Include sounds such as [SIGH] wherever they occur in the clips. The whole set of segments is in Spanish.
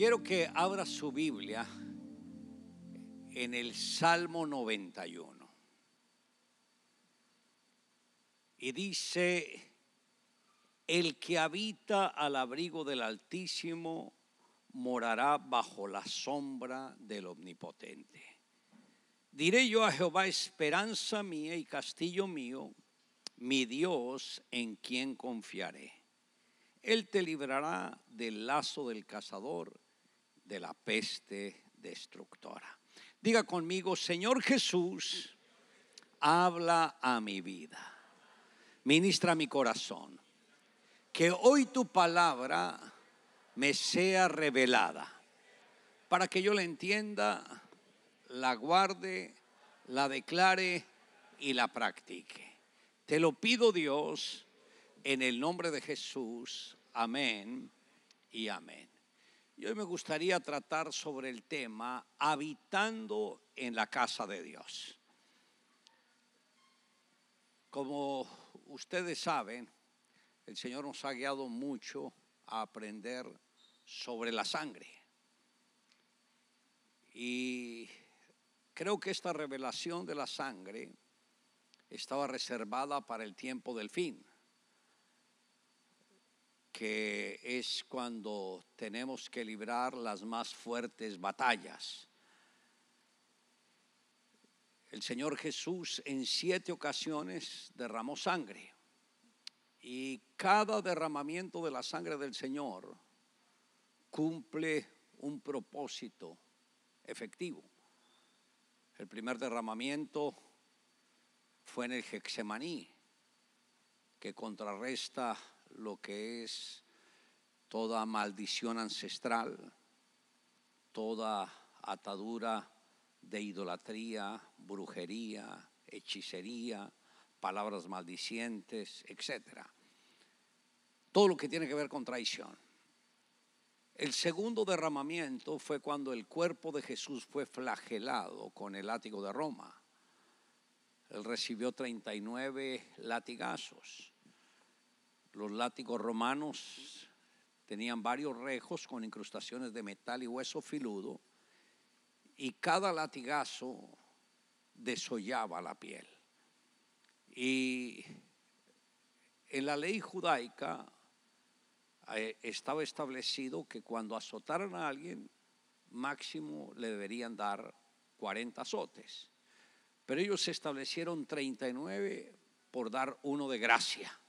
Quiero que abra su Biblia en el Salmo 91. Y dice, el que habita al abrigo del Altísimo morará bajo la sombra del Omnipotente. Diré yo a Jehová, esperanza mía y castillo mío, mi Dios en quien confiaré. Él te librará del lazo del cazador, de la peste destructora. Diga conmigo, Señor Jesús, habla a mi vida, ministra mi corazón, que hoy tu palabra me sea revelada, para que yo la entienda, la guarde, la declare y la practique. Te lo pido Dios en el nombre de Jesús. Amén y amén. Y hoy me gustaría tratar sobre el tema habitando en la casa de Dios. Como ustedes saben, el Señor nos ha guiado mucho a aprender sobre la sangre. Y creo que esta revelación de la sangre estaba reservada para el tiempo del fin, que es cuando tenemos que librar las más fuertes batallas. El Señor Jesús en siete ocasiones derramó sangre y cada derramamiento de la sangre del Señor cumple un propósito efectivo. El primer derramamiento fue en el Hexemaní, que contrarresta lo que es toda maldición ancestral, toda atadura de idolatría, brujería, hechicería, palabras maldicientes, etc. Todo lo que tiene que ver con traición. El segundo derramamiento fue cuando el cuerpo de Jesús fue flagelado con el látigo de Roma. Él recibió 39 latigazos. Los látigos romanos tenían varios rejos con incrustaciones de metal y hueso filudo y cada latigazo desollaba la piel. Y en la ley judaica eh, estaba establecido que cuando azotaran a alguien, máximo le deberían dar 40 azotes. Pero ellos establecieron 39 por dar uno de gracia.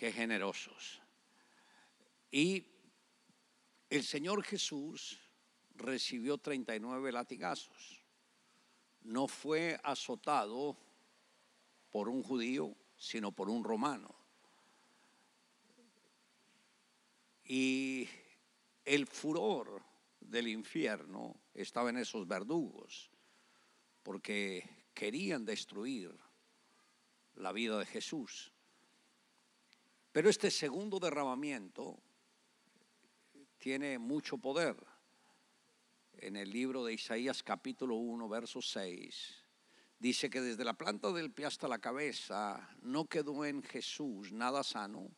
Qué generosos. Y el Señor Jesús recibió 39 latigazos. No fue azotado por un judío, sino por un romano. Y el furor del infierno estaba en esos verdugos, porque querían destruir la vida de Jesús. Pero este segundo derramamiento tiene mucho poder. En el libro de Isaías capítulo 1, verso 6, dice que desde la planta del pie hasta la cabeza no quedó en Jesús nada sano,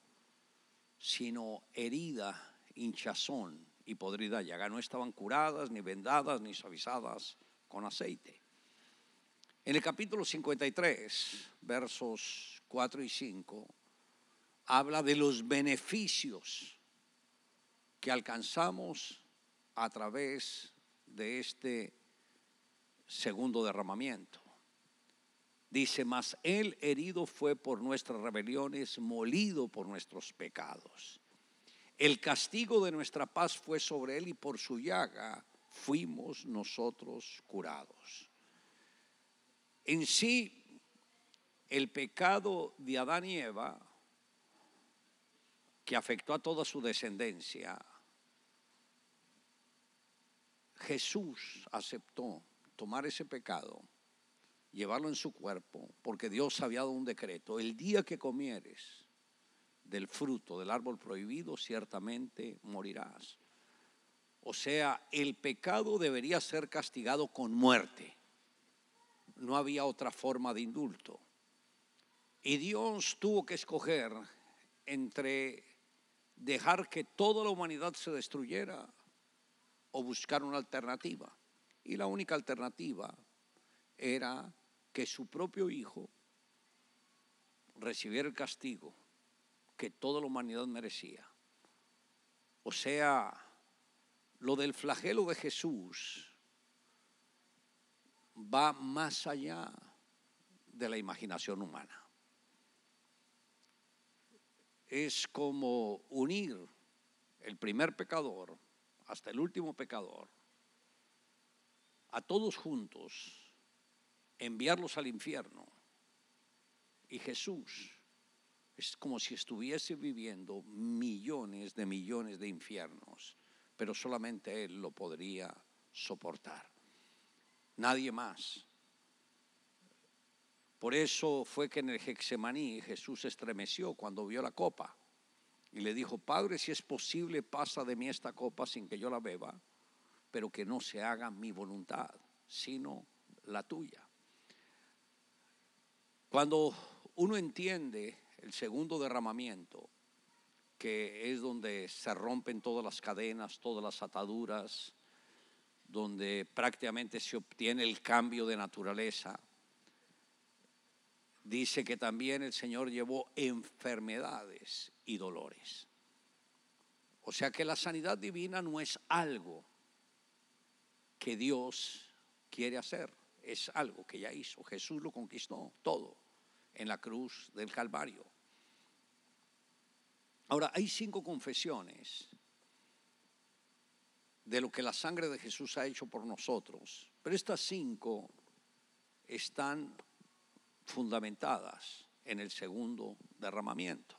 sino herida, hinchazón y podrida llaga. No estaban curadas, ni vendadas, ni suavizadas con aceite. En el capítulo 53, versos 4 y 5, habla de los beneficios que alcanzamos a través de este segundo derramamiento. Dice, mas él herido fue por nuestras rebeliones, molido por nuestros pecados. El castigo de nuestra paz fue sobre él y por su llaga fuimos nosotros curados. En sí, el pecado de Adán y Eva, que afectó a toda su descendencia, Jesús aceptó tomar ese pecado llevarlo en su cuerpo, porque Dios había dado un decreto. El día que comieres del fruto del árbol prohibido, ciertamente morirás. O sea, el pecado debería ser castigado con muerte. No había otra forma de indulto. Y Dios tuvo que escoger entre dejar que toda la humanidad se destruyera o buscar una alternativa. Y la única alternativa era que su propio hijo recibiera el castigo que toda la humanidad merecía. O sea, lo del flagelo de Jesús va más allá de la imaginación humana. Es como unir el primer pecador hasta el último pecador, a todos juntos, enviarlos al infierno. Y Jesús es como si estuviese viviendo millones de millones de infiernos, pero solamente Él lo podría soportar. Nadie más. Por eso fue que en el Hexemaní Jesús estremeció cuando vio la copa y le dijo, Padre, si es posible, pasa de mí esta copa sin que yo la beba, pero que no se haga mi voluntad, sino la tuya. Cuando uno entiende el segundo derramamiento, que es donde se rompen todas las cadenas, todas las ataduras, donde prácticamente se obtiene el cambio de naturaleza, dice que también el Señor llevó enfermedades y dolores. O sea que la sanidad divina no es algo que Dios quiere hacer, es algo que ya hizo. Jesús lo conquistó todo en la cruz del Calvario. Ahora, hay cinco confesiones de lo que la sangre de Jesús ha hecho por nosotros, pero estas cinco están fundamentadas en el segundo derramamiento.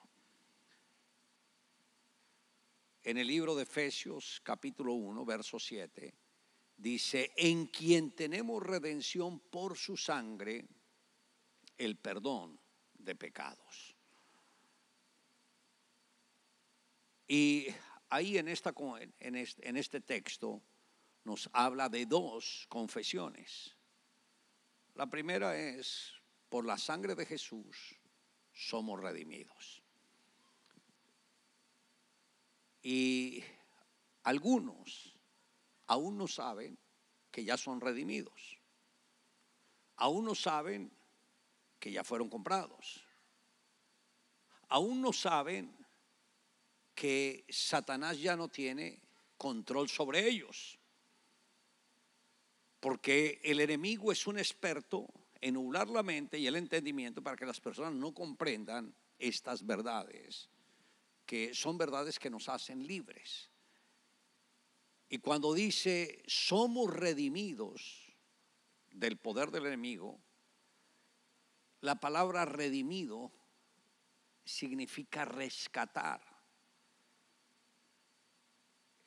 En el libro de Efesios capítulo 1, verso 7, dice, en quien tenemos redención por su sangre, el perdón de pecados. Y ahí en, esta, en este texto nos habla de dos confesiones. La primera es por la sangre de Jesús somos redimidos. Y algunos aún no saben que ya son redimidos. Aún no saben que ya fueron comprados. Aún no saben que Satanás ya no tiene control sobre ellos. Porque el enemigo es un experto ennublar la mente y el entendimiento para que las personas no comprendan estas verdades, que son verdades que nos hacen libres. Y cuando dice somos redimidos del poder del enemigo, la palabra redimido significa rescatar.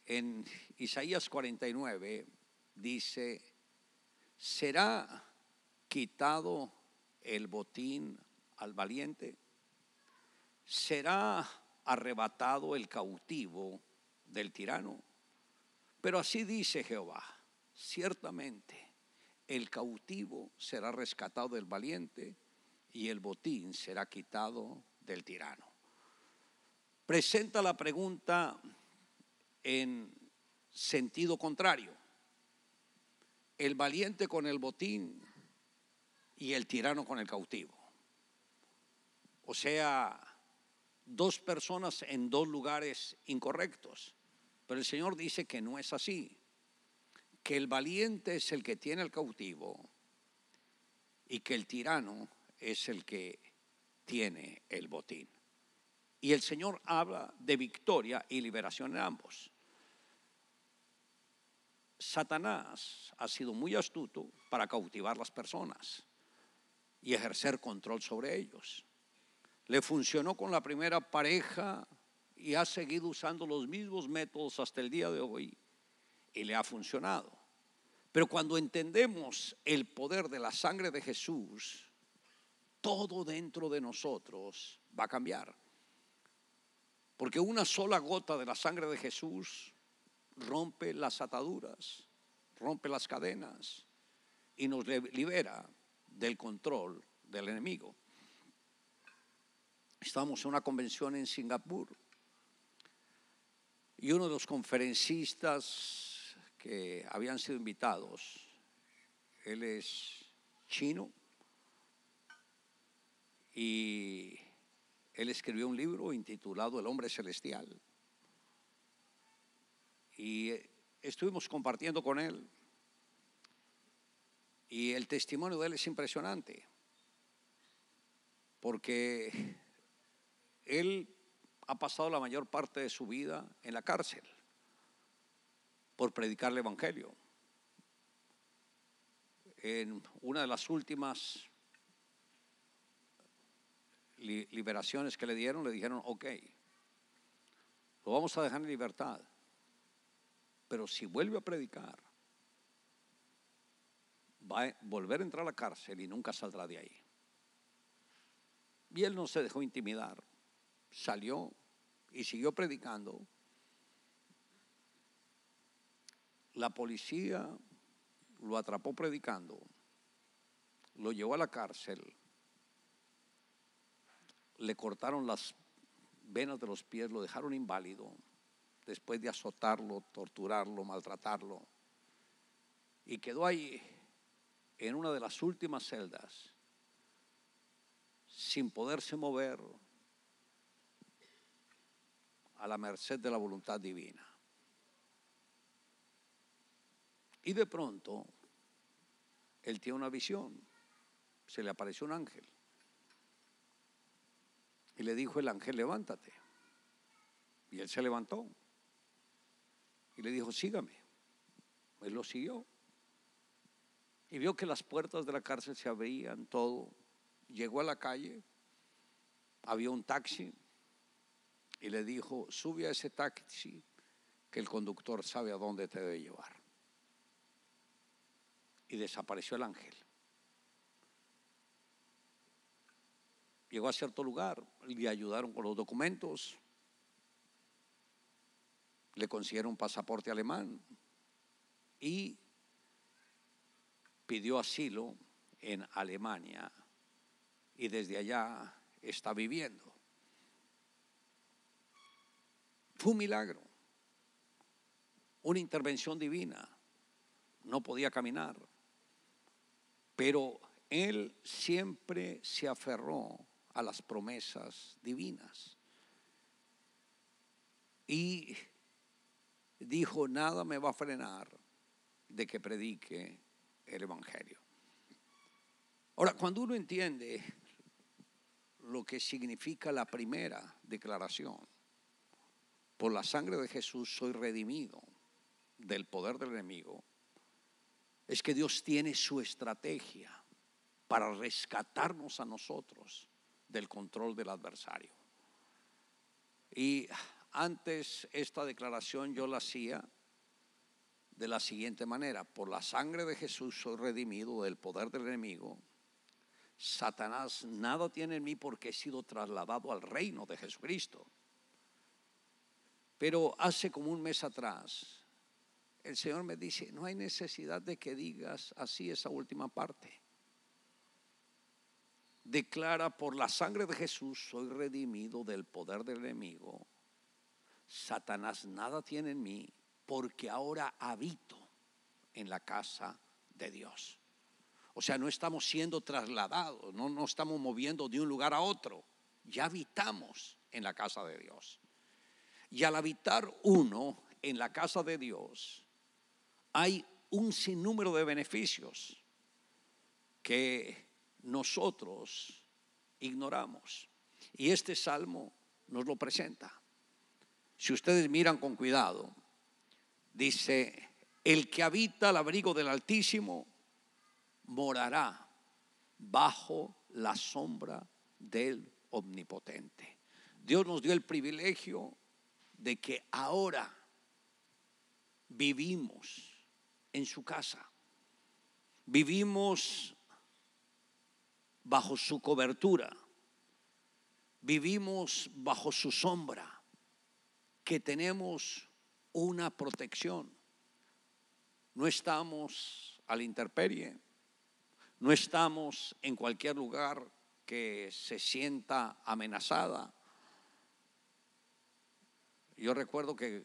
En Isaías 49 dice, será quitado el botín al valiente? ¿Será arrebatado el cautivo del tirano? Pero así dice Jehová, ciertamente el cautivo será rescatado del valiente y el botín será quitado del tirano. Presenta la pregunta en sentido contrario. El valiente con el botín y el tirano con el cautivo. O sea, dos personas en dos lugares incorrectos. Pero el Señor dice que no es así, que el valiente es el que tiene el cautivo y que el tirano es el que tiene el botín. Y el Señor habla de victoria y liberación en ambos. Satanás ha sido muy astuto para cautivar las personas y ejercer control sobre ellos. Le funcionó con la primera pareja y ha seguido usando los mismos métodos hasta el día de hoy y le ha funcionado. Pero cuando entendemos el poder de la sangre de Jesús, todo dentro de nosotros va a cambiar. Porque una sola gota de la sangre de Jesús rompe las ataduras, rompe las cadenas y nos libera del control del enemigo. Estamos en una convención en Singapur y uno de los conferencistas que habían sido invitados. Él es chino y él escribió un libro intitulado El hombre celestial. Y estuvimos compartiendo con él. Y el testimonio de él es impresionante. Porque él ha pasado la mayor parte de su vida en la cárcel por predicar el Evangelio. En una de las últimas liberaciones que le dieron, le dijeron, ok, lo vamos a dejar en libertad, pero si vuelve a predicar, va a volver a entrar a la cárcel y nunca saldrá de ahí. Y él no se dejó intimidar, salió y siguió predicando. La policía lo atrapó predicando, lo llevó a la cárcel le cortaron las venas de los pies, lo dejaron inválido, después de azotarlo, torturarlo, maltratarlo. Y quedó ahí en una de las últimas celdas, sin poderse mover, a la merced de la voluntad divina. Y de pronto, él tiene una visión, se le apareció un ángel y le dijo el ángel, levántate. Y él se levantó. Y le dijo, sígame. Él lo siguió. Y vio que las puertas de la cárcel se abrían, todo. Llegó a la calle, había un taxi y le dijo, sube a ese taxi que el conductor sabe a dónde te debe llevar. Y desapareció el ángel. Llegó a cierto lugar, le ayudaron con los documentos, le consiguieron un pasaporte alemán y pidió asilo en Alemania y desde allá está viviendo. Fue un milagro, una intervención divina. No podía caminar, pero él siempre se aferró a las promesas divinas. Y dijo, nada me va a frenar de que predique el Evangelio. Ahora, cuando uno entiende lo que significa la primera declaración, por la sangre de Jesús soy redimido del poder del enemigo, es que Dios tiene su estrategia para rescatarnos a nosotros del control del adversario. Y antes esta declaración yo la hacía de la siguiente manera, por la sangre de Jesús soy redimido del poder del enemigo. Satanás nada tiene en mí porque he sido trasladado al reino de Jesucristo. Pero hace como un mes atrás, el Señor me dice, no hay necesidad de que digas así esa última parte declara, por la sangre de Jesús soy redimido del poder del enemigo. Satanás nada tiene en mí porque ahora habito en la casa de Dios. O sea, no estamos siendo trasladados, no nos estamos moviendo de un lugar a otro. Ya habitamos en la casa de Dios. Y al habitar uno en la casa de Dios, hay un sinnúmero de beneficios que nosotros ignoramos. Y este salmo nos lo presenta. Si ustedes miran con cuidado, dice, el que habita al abrigo del Altísimo morará bajo la sombra del Omnipotente. Dios nos dio el privilegio de que ahora vivimos en su casa. Vivimos bajo su cobertura, vivimos bajo su sombra, que tenemos una protección. No estamos a la intemperie, no estamos en cualquier lugar que se sienta amenazada. Yo recuerdo que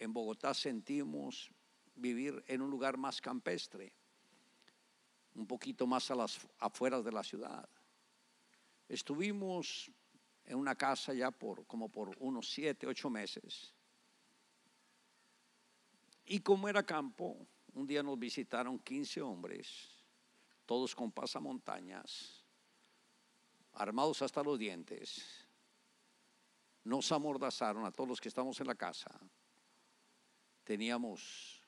en Bogotá sentimos vivir en un lugar más campestre, un poquito más a las afueras de la ciudad. Estuvimos en una casa ya por como por unos siete, ocho meses. Y como era campo, un día nos visitaron 15 hombres, todos con pasamontañas, armados hasta los dientes. Nos amordazaron a todos los que estamos en la casa. Teníamos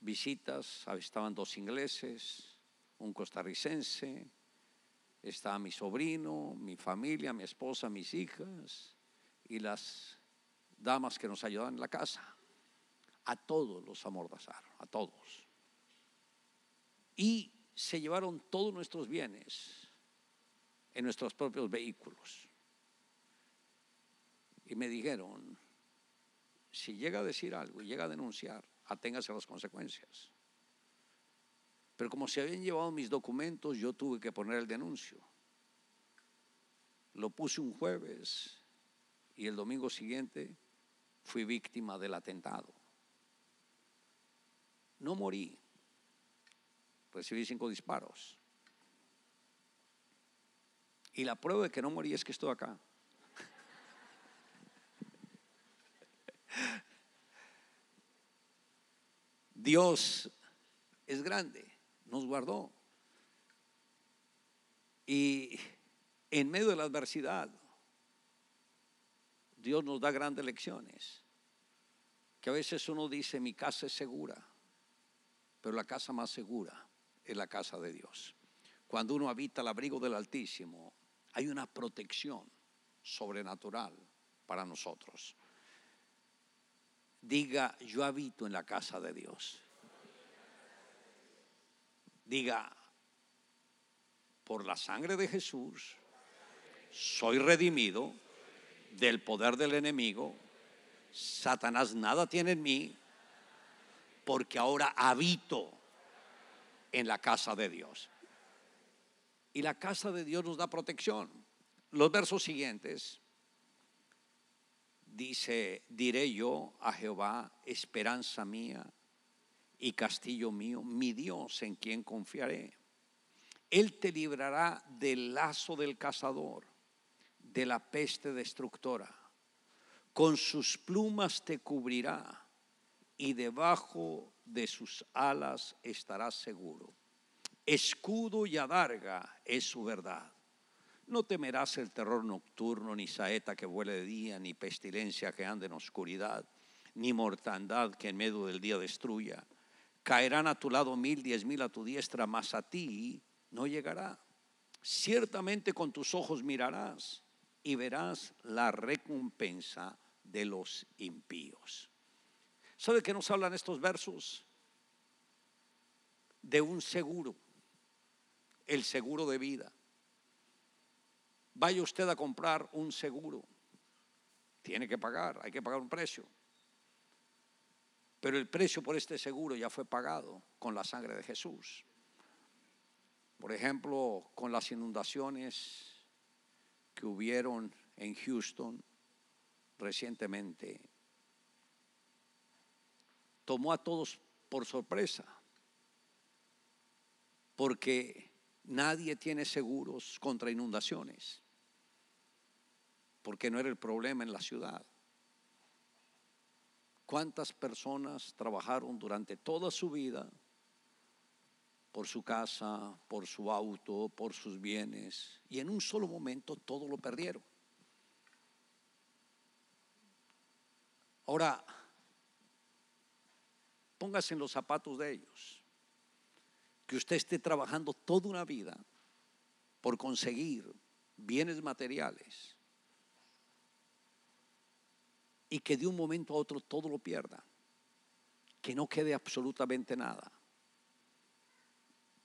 visitas, estaban dos ingleses, un costarricense, estaba mi sobrino, mi familia, mi esposa, mis hijas y las damas que nos ayudaban en la casa. A todos los amordazaron, a todos. Y se llevaron todos nuestros bienes en nuestros propios vehículos. Y me dijeron, si llega a decir algo y llega a denunciar, aténgase a las consecuencias. Pero como se habían llevado mis documentos, yo tuve que poner el denuncio. Lo puse un jueves y el domingo siguiente fui víctima del atentado. No morí, recibí cinco disparos. Y la prueba de que no morí es que estoy acá. [LAUGHS] Dios es grande nos guardó. Y en medio de la adversidad, Dios nos da grandes lecciones. Que a veces uno dice, mi casa es segura, pero la casa más segura es la casa de Dios. Cuando uno habita el abrigo del Altísimo, hay una protección sobrenatural para nosotros. Diga, yo habito en la casa de Dios. Diga, por la sangre de Jesús, soy redimido del poder del enemigo. Satanás nada tiene en mí porque ahora habito en la casa de Dios. Y la casa de Dios nos da protección. Los versos siguientes dice, diré yo a Jehová, esperanza mía y castillo mío, mi Dios en quien confiaré. Él te librará del lazo del cazador, de la peste destructora. Con sus plumas te cubrirá y debajo de sus alas estarás seguro. Escudo y adarga es su verdad. No temerás el terror nocturno, ni saeta que vuele de día, ni pestilencia que ande en oscuridad, ni mortandad que en medio del día destruya. Caerán a tu lado mil, diez mil a tu diestra, mas a ti no llegará. Ciertamente con tus ojos mirarás y verás la recompensa de los impíos. ¿Sabe qué nos hablan estos versos? De un seguro, el seguro de vida. Vaya usted a comprar un seguro, tiene que pagar, hay que pagar un precio. Pero el precio por este seguro ya fue pagado con la sangre de Jesús. Por ejemplo, con las inundaciones que hubieron en Houston recientemente, tomó a todos por sorpresa, porque nadie tiene seguros contra inundaciones, porque no era el problema en la ciudad. ¿Cuántas personas trabajaron durante toda su vida por su casa, por su auto, por sus bienes y en un solo momento todo lo perdieron? Ahora, póngase en los zapatos de ellos. Que usted esté trabajando toda una vida por conseguir bienes materiales y que de un momento a otro todo lo pierda, que no quede absolutamente nada.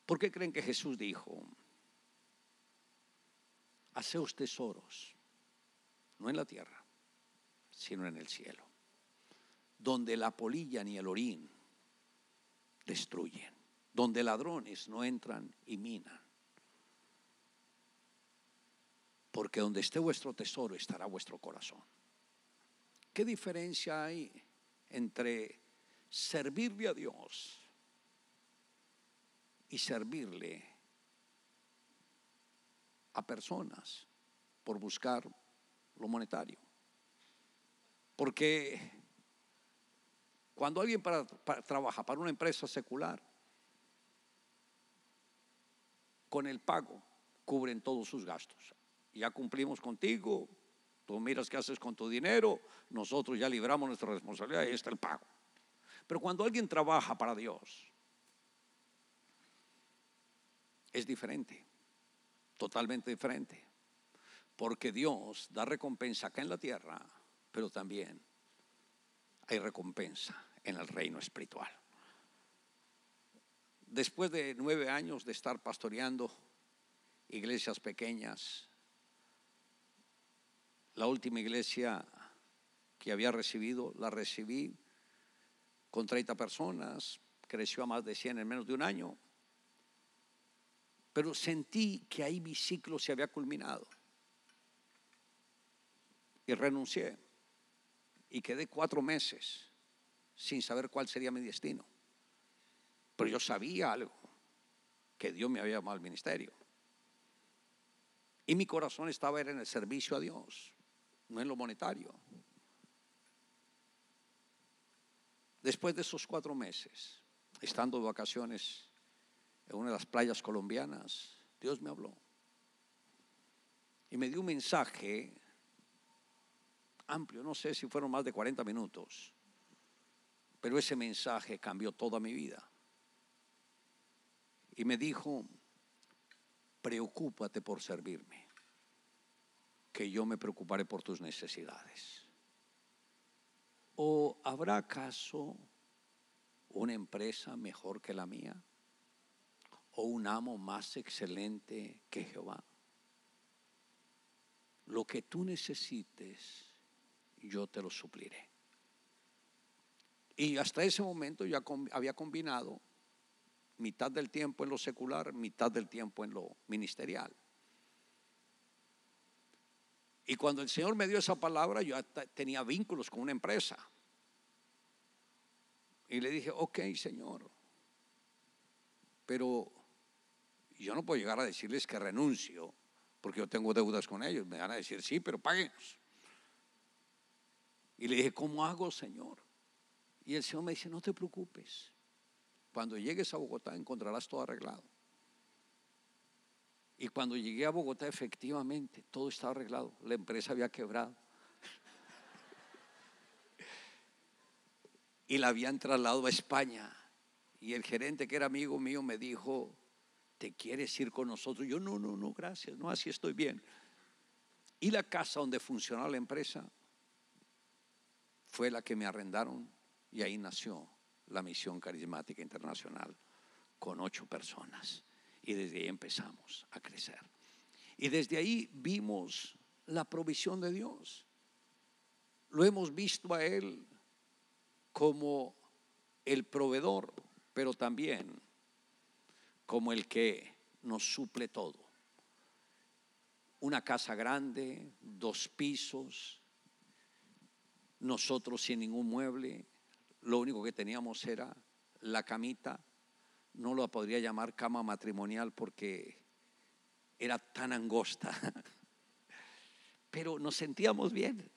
¿Por qué creen que Jesús dijo, haceos tesoros, no en la tierra, sino en el cielo, donde la polilla ni el orín destruyen, donde ladrones no entran y minan? Porque donde esté vuestro tesoro estará vuestro corazón. ¿Qué diferencia hay entre servirle a Dios y servirle a personas por buscar lo monetario. Porque cuando alguien trabaja para una empresa secular, con el pago cubren todos sus gastos. Ya cumplimos contigo, tú miras qué haces con tu dinero, nosotros ya libramos nuestra responsabilidad y está el pago. Pero cuando alguien trabaja para Dios, es diferente, totalmente diferente. Porque Dios da recompensa acá en la tierra, pero también hay recompensa en el reino espiritual. Después de nueve años de estar pastoreando iglesias pequeñas, la última iglesia que había recibido, la recibí con 30 personas, creció a más de 100 en menos de un año, pero sentí que ahí mi ciclo se había culminado y renuncié y quedé cuatro meses sin saber cuál sería mi destino. Pero yo sabía algo, que Dios me había llamado al ministerio. Y mi corazón estaba en el servicio a Dios, no en lo monetario. Después de esos cuatro meses, estando de vacaciones en una de las playas colombianas, Dios me habló. Y me dio un mensaje amplio, no sé si fueron más de 40 minutos, pero ese mensaje cambió toda mi vida. Y me dijo, preocúpate por servirme, que yo me preocuparé por tus necesidades. ¿O habrá acaso una empresa mejor que la mía? ¿O un amo más excelente que Jehová? Lo que tú necesites yo te lo supliré. Y hasta ese momento ya había combinado mitad del tiempo en lo secular, mitad del tiempo en lo ministerial. Y cuando el Señor me dio esa palabra, yo tenía vínculos con una empresa. Y le dije, ok, Señor, pero yo no puedo llegar a decirles que renuncio, porque yo tengo deudas con ellos. Me van a decir, sí, pero páguenos. Y le dije, ¿cómo hago, Señor? Y el Señor me dice, no te preocupes. Cuando llegues a Bogotá encontrarás todo arreglado. Y cuando llegué a Bogotá, efectivamente, todo estaba arreglado. La empresa había quebrado. y la habían trasladado a España. Y el gerente, que era amigo mío, me dijo, ¿te quieres ir con nosotros? Yo, no, no, no, gracias, no, así estoy bien. Y la casa donde funcionaba la empresa fue la que me arrendaron y ahí nació la misión carismática internacional con ocho personas. Y desde ahí empezamos a crecer. Y desde ahí vimos la provisión de Dios. Lo hemos visto a Él como el proveedor, pero también como el que nos suple todo. Una casa grande, dos pisos, nosotros sin ningún mueble, lo único que teníamos era la camita, no lo podría llamar cama matrimonial porque era tan angosta, [LAUGHS] pero nos sentíamos bien.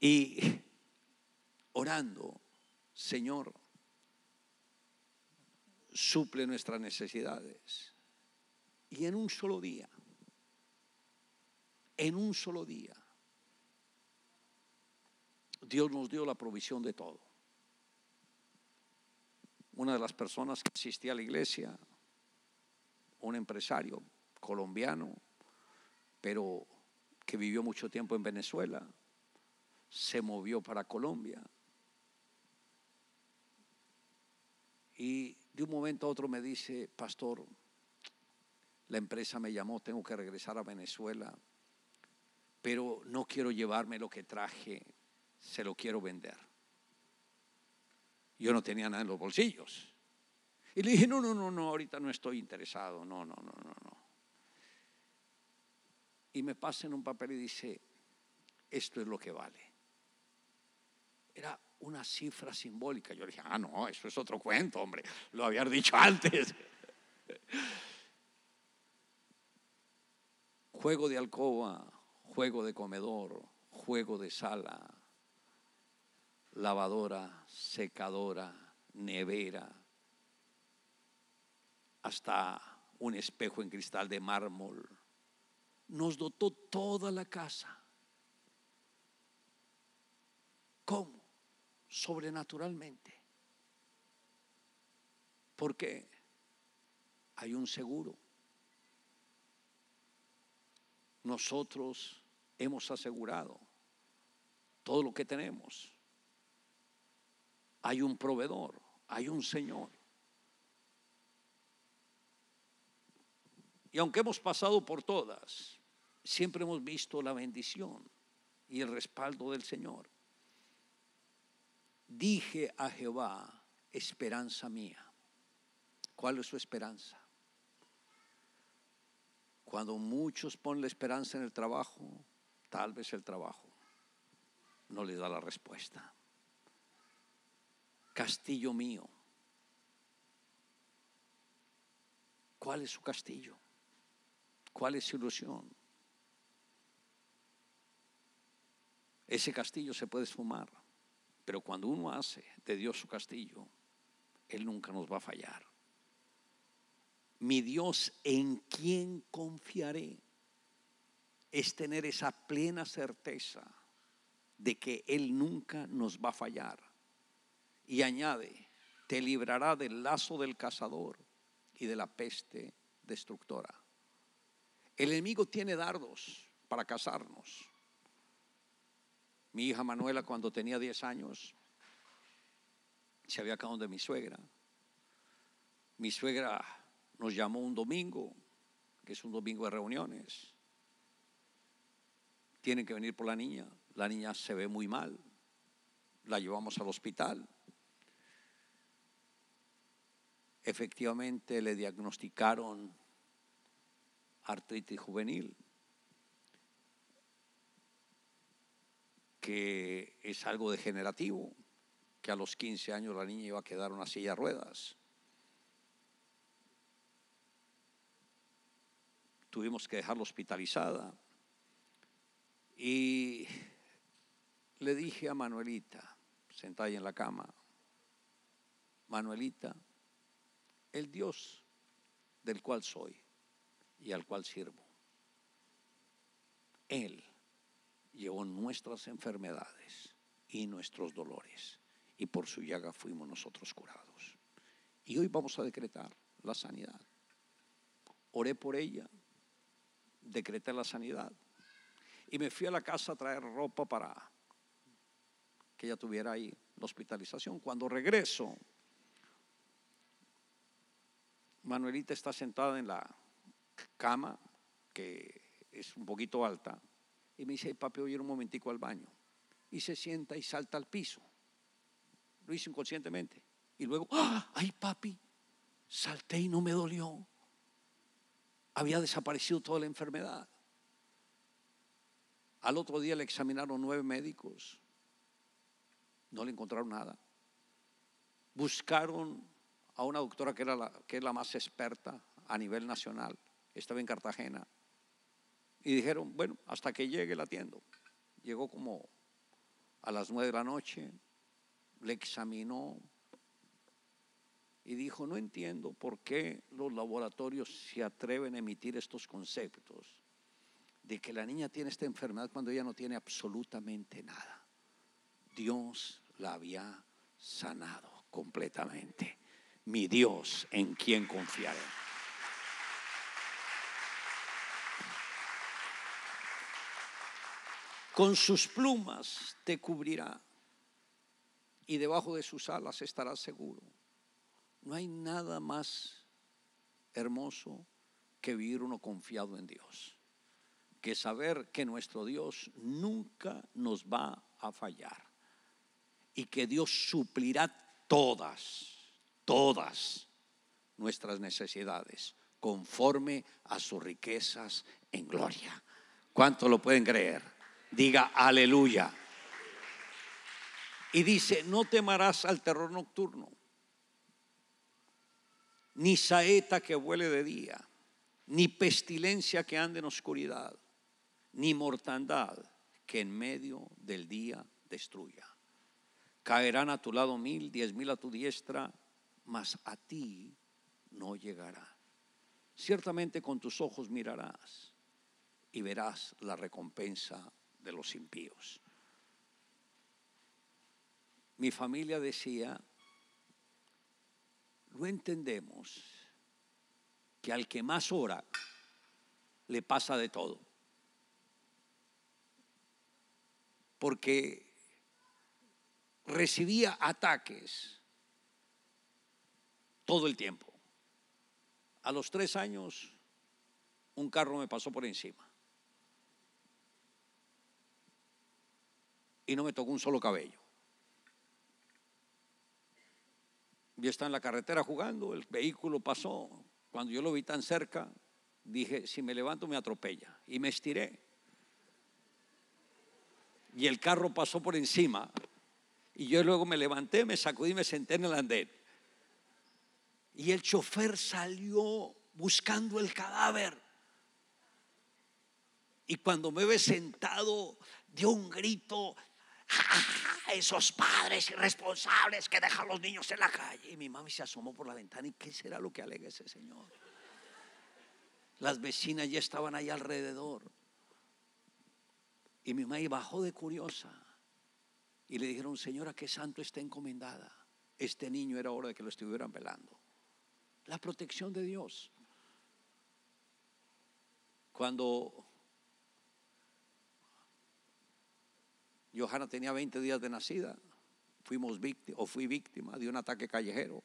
Y orando, Señor, suple nuestras necesidades. Y en un solo día, en un solo día, Dios nos dio la provisión de todo. Una de las personas que asistía a la iglesia, un empresario colombiano, pero que vivió mucho tiempo en Venezuela, se movió para Colombia. Y de un momento a otro me dice, pastor, la empresa me llamó, tengo que regresar a Venezuela, pero no quiero llevarme lo que traje se lo quiero vender. Yo no tenía nada en los bolsillos. Y le dije, no, no, no, no, ahorita no estoy interesado, no, no, no, no, no. Y me pasa en un papel y dice, esto es lo que vale. Era una cifra simbólica. Yo dije, ah, no, eso es otro cuento, hombre. Lo había dicho antes. [LAUGHS] juego de alcoba, juego de comedor, juego de sala, lavadora, secadora, nevera, hasta un espejo en cristal de mármol. Nos dotó toda la casa. ¿Cómo? Sobrenaturalmente. Porque hay un seguro. Nosotros hemos asegurado todo lo que tenemos. Hay un proveedor, hay un Señor. Y aunque hemos pasado por todas, siempre hemos visto la bendición y el respaldo del Señor. Dije a Jehová, esperanza mía. ¿Cuál es su esperanza? Cuando muchos ponen la esperanza en el trabajo, tal vez el trabajo no les da la respuesta. Castillo mío. ¿Cuál es su castillo? ¿Cuál es su ilusión? Ese castillo se puede esfumar, pero cuando uno hace de Dios su castillo, Él nunca nos va a fallar. Mi Dios, ¿en quien confiaré? Es tener esa plena certeza de que Él nunca nos va a fallar. Y añade, te librará del lazo del cazador y de la peste destructora. El enemigo tiene dardos para cazarnos. Mi hija Manuela cuando tenía 10 años se había acabado de mi suegra. Mi suegra nos llamó un domingo, que es un domingo de reuniones. Tienen que venir por la niña. La niña se ve muy mal. La llevamos al hospital. Efectivamente le diagnosticaron artritis juvenil, que es algo degenerativo, que a los 15 años la niña iba a quedar en una silla de ruedas. Tuvimos que dejarla hospitalizada. Y le dije a Manuelita, sentada ahí en la cama, Manuelita, el Dios del cual soy y al cual sirvo. Él llevó nuestras enfermedades y nuestros dolores y por su llaga fuimos nosotros curados. Y hoy vamos a decretar la sanidad. Oré por ella, decreté la sanidad y me fui a la casa a traer ropa para que ella tuviera ahí la hospitalización. Cuando regreso, Manuelita está sentada en la cama, que es un poquito alta, y me dice, papi, voy a ir un momentico al baño. Y se sienta y salta al piso. Lo hice inconscientemente. Y luego, ¡ah! ¡ay, papi! Salté y no me dolió. Había desaparecido toda la enfermedad. Al otro día le examinaron nueve médicos. No le encontraron nada. Buscaron a una doctora que, era la, que es la más experta a nivel nacional estaba en Cartagena. Y dijeron, bueno, hasta que llegue la atiendo. Llegó como a las nueve de la noche, le examinó y dijo, no entiendo por qué los laboratorios se atreven a emitir estos conceptos de que la niña tiene esta enfermedad cuando ella no tiene absolutamente nada. Dios la había sanado completamente. Mi Dios en quien confiaré. Con sus plumas te cubrirá y debajo de sus alas estarás seguro. No hay nada más hermoso que vivir uno confiado en Dios, que saber que nuestro Dios nunca nos va a fallar y que Dios suplirá todas, todas nuestras necesidades conforme a sus riquezas en gloria. ¿Cuánto lo pueden creer? Diga aleluya. Y dice, no temerás al terror nocturno, ni saeta que vuele de día, ni pestilencia que ande en oscuridad, ni mortandad que en medio del día destruya. Caerán a tu lado mil, diez mil a tu diestra, mas a ti no llegará. Ciertamente con tus ojos mirarás y verás la recompensa de los impíos. Mi familia decía, no entendemos que al que más ora le pasa de todo. Porque recibía ataques todo el tiempo. A los tres años, un carro me pasó por encima. Y no me tocó un solo cabello. Yo estaba en la carretera jugando, el vehículo pasó. Cuando yo lo vi tan cerca, dije, si me levanto me atropella. Y me estiré. Y el carro pasó por encima. Y yo luego me levanté, me sacudí y me senté en el andén. Y el chofer salió buscando el cadáver. Y cuando me ve sentado, dio un grito, esos padres irresponsables que dejan los niños en la calle. Y mi mami se asomó por la ventana y ¿qué será lo que alega ese señor? Las vecinas ya estaban ahí alrededor. Y mi mamá bajó de curiosa. Y le dijeron, señora, qué santo está encomendada. Este niño era hora de que lo estuvieran velando. La protección de Dios. Cuando Johanna tenía 20 días de nacida. Fuimos víctimas, o fui víctima de un ataque callejero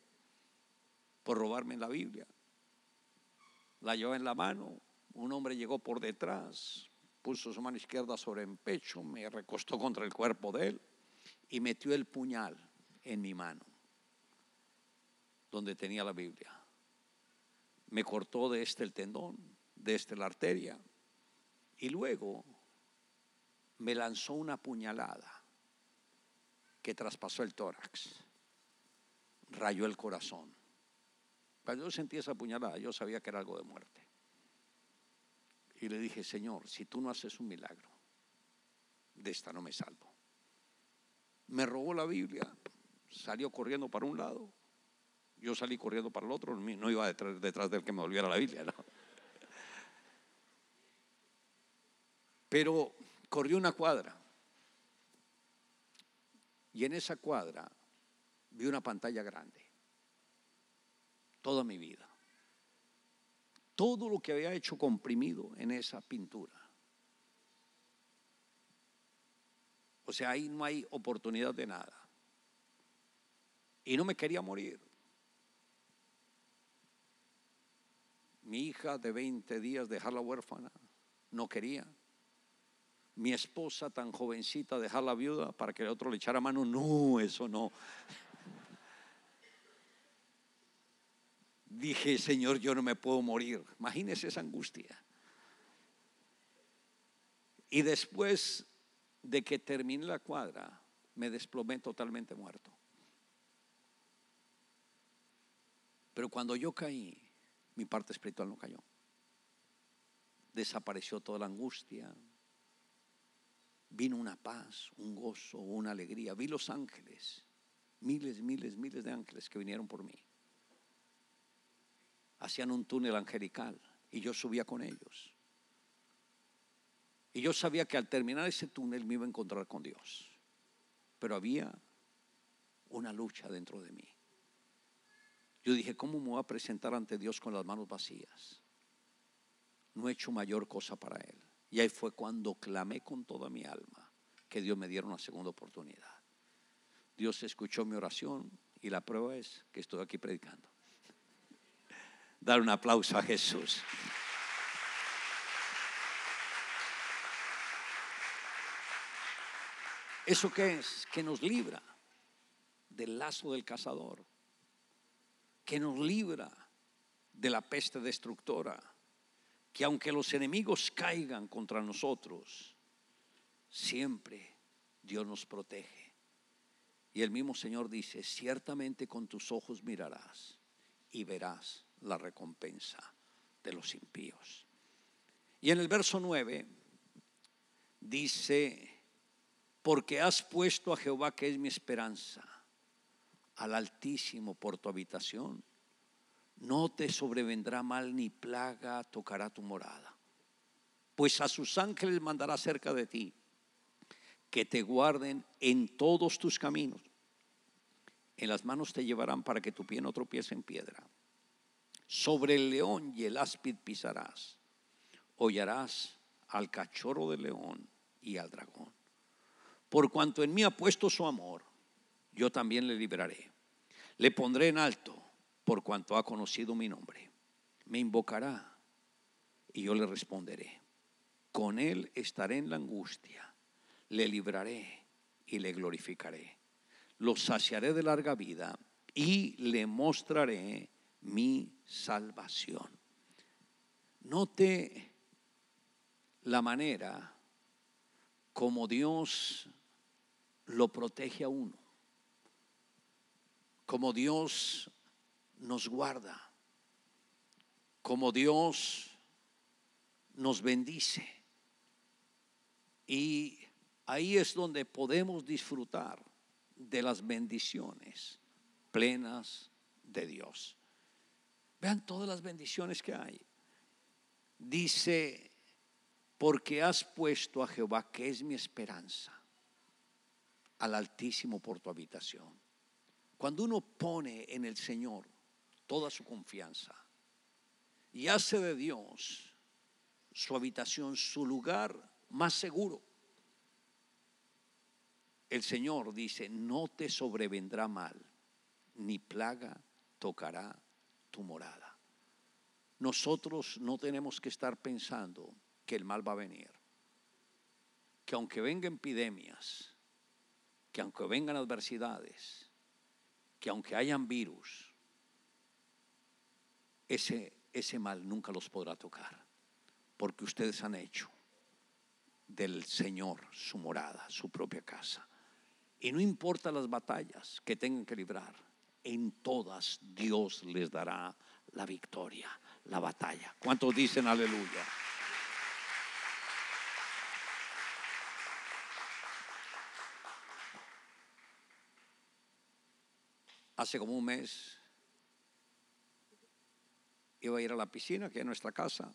por robarme la Biblia. La llevó en la mano, un hombre llegó por detrás, puso su mano izquierda sobre el pecho, me recostó contra el cuerpo de él y metió el puñal en mi mano, donde tenía la Biblia. Me cortó de este el tendón, de este la arteria, y luego me lanzó una puñalada que traspasó el tórax, rayó el corazón. Cuando yo sentí esa puñalada, yo sabía que era algo de muerte. Y le dije, Señor, si tú no haces un milagro, de esta no me salvo. Me robó la Biblia, salió corriendo para un lado, yo salí corriendo para el otro, no iba detrás, del que me volviera la Biblia. Pero corrió una cuadra y en esa cuadra vi una pantalla grande. Toda mi vida. Todo lo que había hecho comprimido en esa pintura. O sea, ahí no hay oportunidad de nada. Y no me quería morir. Mi hija de 20 días dejarla huérfana, no quería mi esposa tan jovencita dejar la viuda para que el otro le echara mano. No, eso no. Dije, Señor, yo no me puedo morir. Imagínese esa angustia. Y después de que terminé la cuadra, me desplomé totalmente muerto. Pero cuando yo caí, mi parte espiritual no cayó. Desapareció toda la angustia, vino una paz, un gozo, una alegría. Vi los ángeles, miles, miles, miles de ángeles que vinieron por mí. Hacían un túnel angelical y yo subía con ellos. Y yo sabía que al terminar ese túnel me iba a encontrar con Dios. Pero había una lucha dentro de mí. Yo dije, ¿cómo me voy a presentar ante Dios con las manos vacías? No he hecho mayor cosa para Él. Y ahí fue cuando clamé con toda mi alma que Dios me diera una segunda oportunidad. Dios escuchó mi oración y la prueba es que estoy aquí predicando. Dar un aplauso a Jesús. ¿Eso qué es? Que nos libra del lazo del cazador, que nos libra de la peste destructora que aunque los enemigos caigan contra nosotros, siempre Dios nos protege. Y el mismo Señor dice, ciertamente con tus ojos mirarás y verás la recompensa de los impíos. Y en el verso 9 dice, porque has puesto a Jehová que es mi esperanza, al Altísimo por tu habitación, no te sobrevendrá mal ni plaga tocará tu morada, pues a sus ángeles mandará cerca de ti que te guarden en todos tus caminos. En las manos te llevarán para que tu pie no tropiece en piedra. Sobre el león y el áspid pisarás. Hollarás al cachorro del león y al dragón. Por cuanto en mí ha puesto su amor, yo también le libraré. Le pondré en alto por cuanto ha conocido mi nombre. Me invocará y yo le responderé. Con él estaré en la angustia le libraré y le glorificaré. Lo saciaré de larga vida y le mostraré mi salvación. Note la manera como Dios lo protege a uno, como Dios nos guarda, como Dios nos bendice. Y Ahí es donde podemos disfrutar de las bendiciones plenas de Dios. Vean todas las bendiciones que hay. Dice, porque has puesto a Jehová, que es mi esperanza, al Altísimo por tu habitación. Cuando uno pone en el Señor toda su confianza y hace de Dios su habitación, su lugar más seguro, el Señor dice, no te sobrevendrá mal, ni plaga tocará tu morada. Nosotros no tenemos que estar pensando que el mal va a venir. Que aunque vengan epidemias, que aunque vengan adversidades, que aunque hayan virus, ese, ese mal nunca los podrá tocar. Porque ustedes han hecho del Señor su morada, su propia casa. Y no importa las batallas que tengan que librar, en todas Dios les dará la victoria, la batalla. ¿Cuántos dicen aleluya? Hace como un mes iba a ir a la piscina, que es nuestra casa,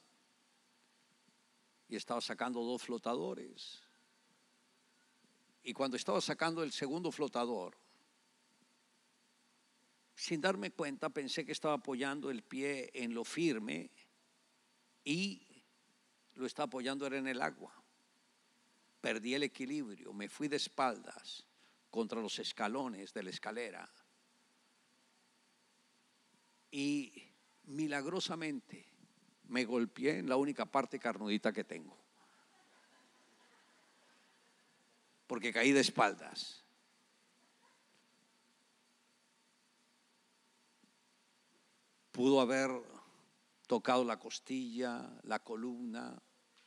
y estaba sacando dos flotadores y cuando estaba sacando el segundo flotador, sin darme cuenta, pensé que estaba apoyando el pie en lo firme y lo estaba apoyando era en el agua. Perdí el equilibrio, me fui de espaldas contra los escalones de la escalera y milagrosamente me golpeé en la única parte carnudita que tengo. porque caí de espaldas. Pudo haber tocado la costilla, la columna,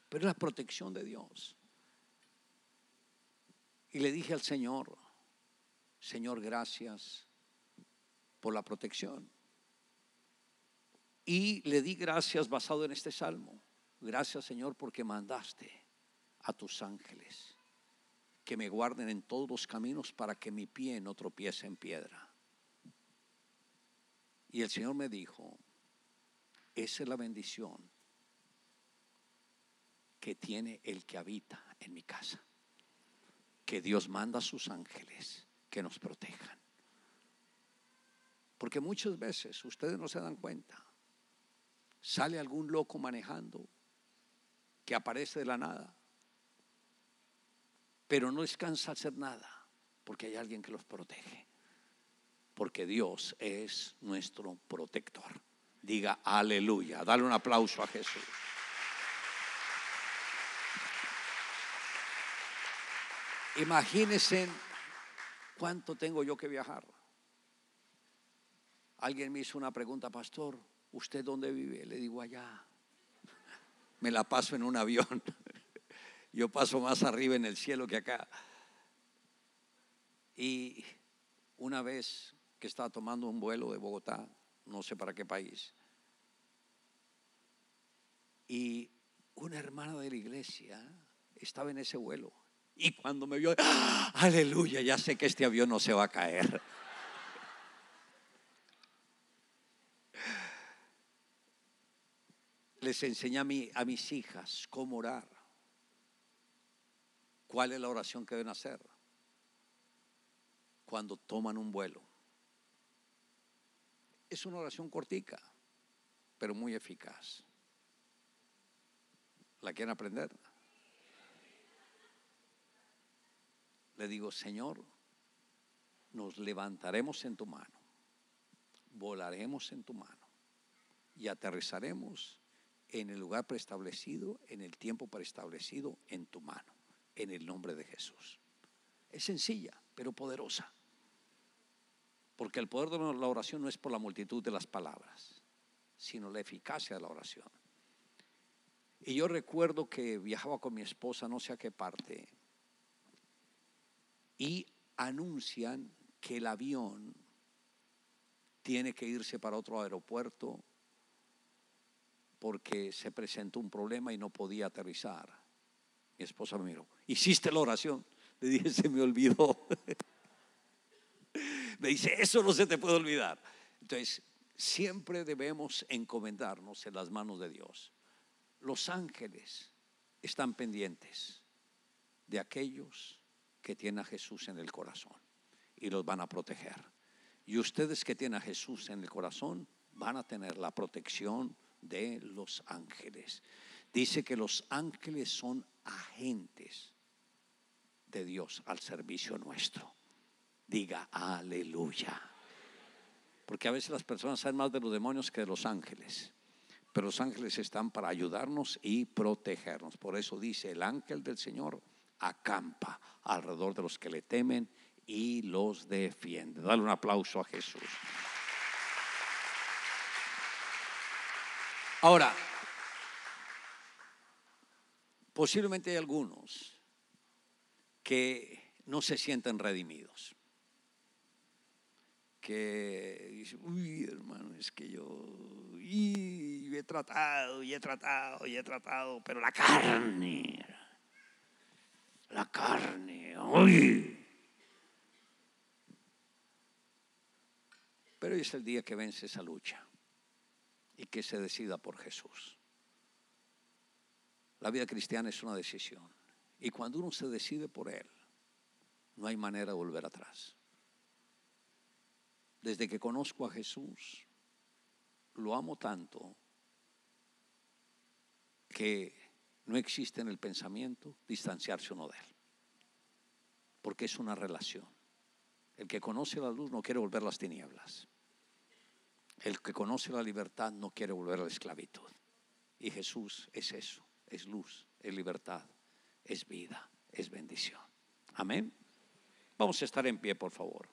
pero es la protección de Dios. Y le dije al Señor, Señor, gracias por la protección. Y le di gracias basado en este salmo. Gracias, Señor, porque mandaste a tus ángeles que me guarden en todos los caminos para que mi pie no tropiece en piedra. Y el Señor me dijo, esa es la bendición que tiene el que habita en mi casa. Que Dios manda a sus ángeles que nos protejan. Porque muchas veces ustedes no se dan cuenta. Sale algún loco manejando que aparece de la nada pero no descansa hacer nada, porque hay alguien que los protege. Porque Dios es nuestro protector. Diga aleluya. Dale un aplauso a Jesús. Imagínense cuánto tengo yo que viajar. Alguien me hizo una pregunta, pastor, ¿usted dónde vive? Le digo allá. Me la paso en un avión. [LAUGHS] Yo paso más arriba en el cielo que acá. Y una vez que estaba tomando un vuelo de Bogotá, no sé para qué país, y una hermana de la iglesia estaba en ese vuelo. Y cuando me vio, ¡ah! aleluya, ya sé que este avión no se va a caer. Les enseñé a, mis hijas cómo orar. ¿Cuál es la oración que deben hacer? Cuando toman un vuelo. Es una oración cortica, pero muy eficaz. ¿La quieren aprender? Le digo, Señor, nos levantaremos en tu mano, volaremos en tu mano y aterrizaremos en el lugar preestablecido, en el tiempo preestablecido, en tu mano, en el nombre de Jesús. Es sencilla, pero poderosa. Porque el poder de la oración no es por la multitud de las palabras, sino la eficacia de la oración. Y yo recuerdo que viajaba con mi esposa, no sé a qué parte, y anuncian que el avión tiene que irse para otro aeropuerto porque se presentó un problema y no podía aterrizar. Mi esposa me miró, ¿hiciste la oración? Le dije, se me olvidó. [LAUGHS] me dice, eso no se te puede olvidar. Entonces, siempre debemos encomendarnos en las manos de Dios. Los ángeles están pendientes de aquellos que tienen a Jesús en el corazón y los van a proteger. Y ustedes que tienen a Jesús en el corazón van a tener la protección de los ángeles. Dice que los ángeles son agentes de Dios al servicio nuestro. Diga aleluya. Porque a veces las personas saben más de los demonios que de los ángeles. Pero los ángeles están para ayudarnos y protegernos. Por eso dice, el ángel del Señor acampa alrededor de los que le temen y los defiende. Dale un aplauso a Jesús. Ahora, posiblemente hay algunos que no se sienten redimidos. Que dicen, uy, hermano, es que yo y he tratado, y he tratado, y he tratado, pero la carne, la carne, uy. Pero hoy es el día que vence esa lucha y que se decida por Jesús. La vida cristiana es una decisión. Y cuando uno se decide por Él, no hay manera de volver atrás. Desde que conozco a Jesús, lo amo tanto que no existe en el pensamiento distanciarse uno de Él. Porque es una relación. El que conoce la luz no quiere volver las tinieblas. El que conoce la libertad no quiere volver a la esclavitud. Y Jesús es eso, es luz, es libertad, es vida, es bendición. Amén. Vamos a estar en pie, por favor.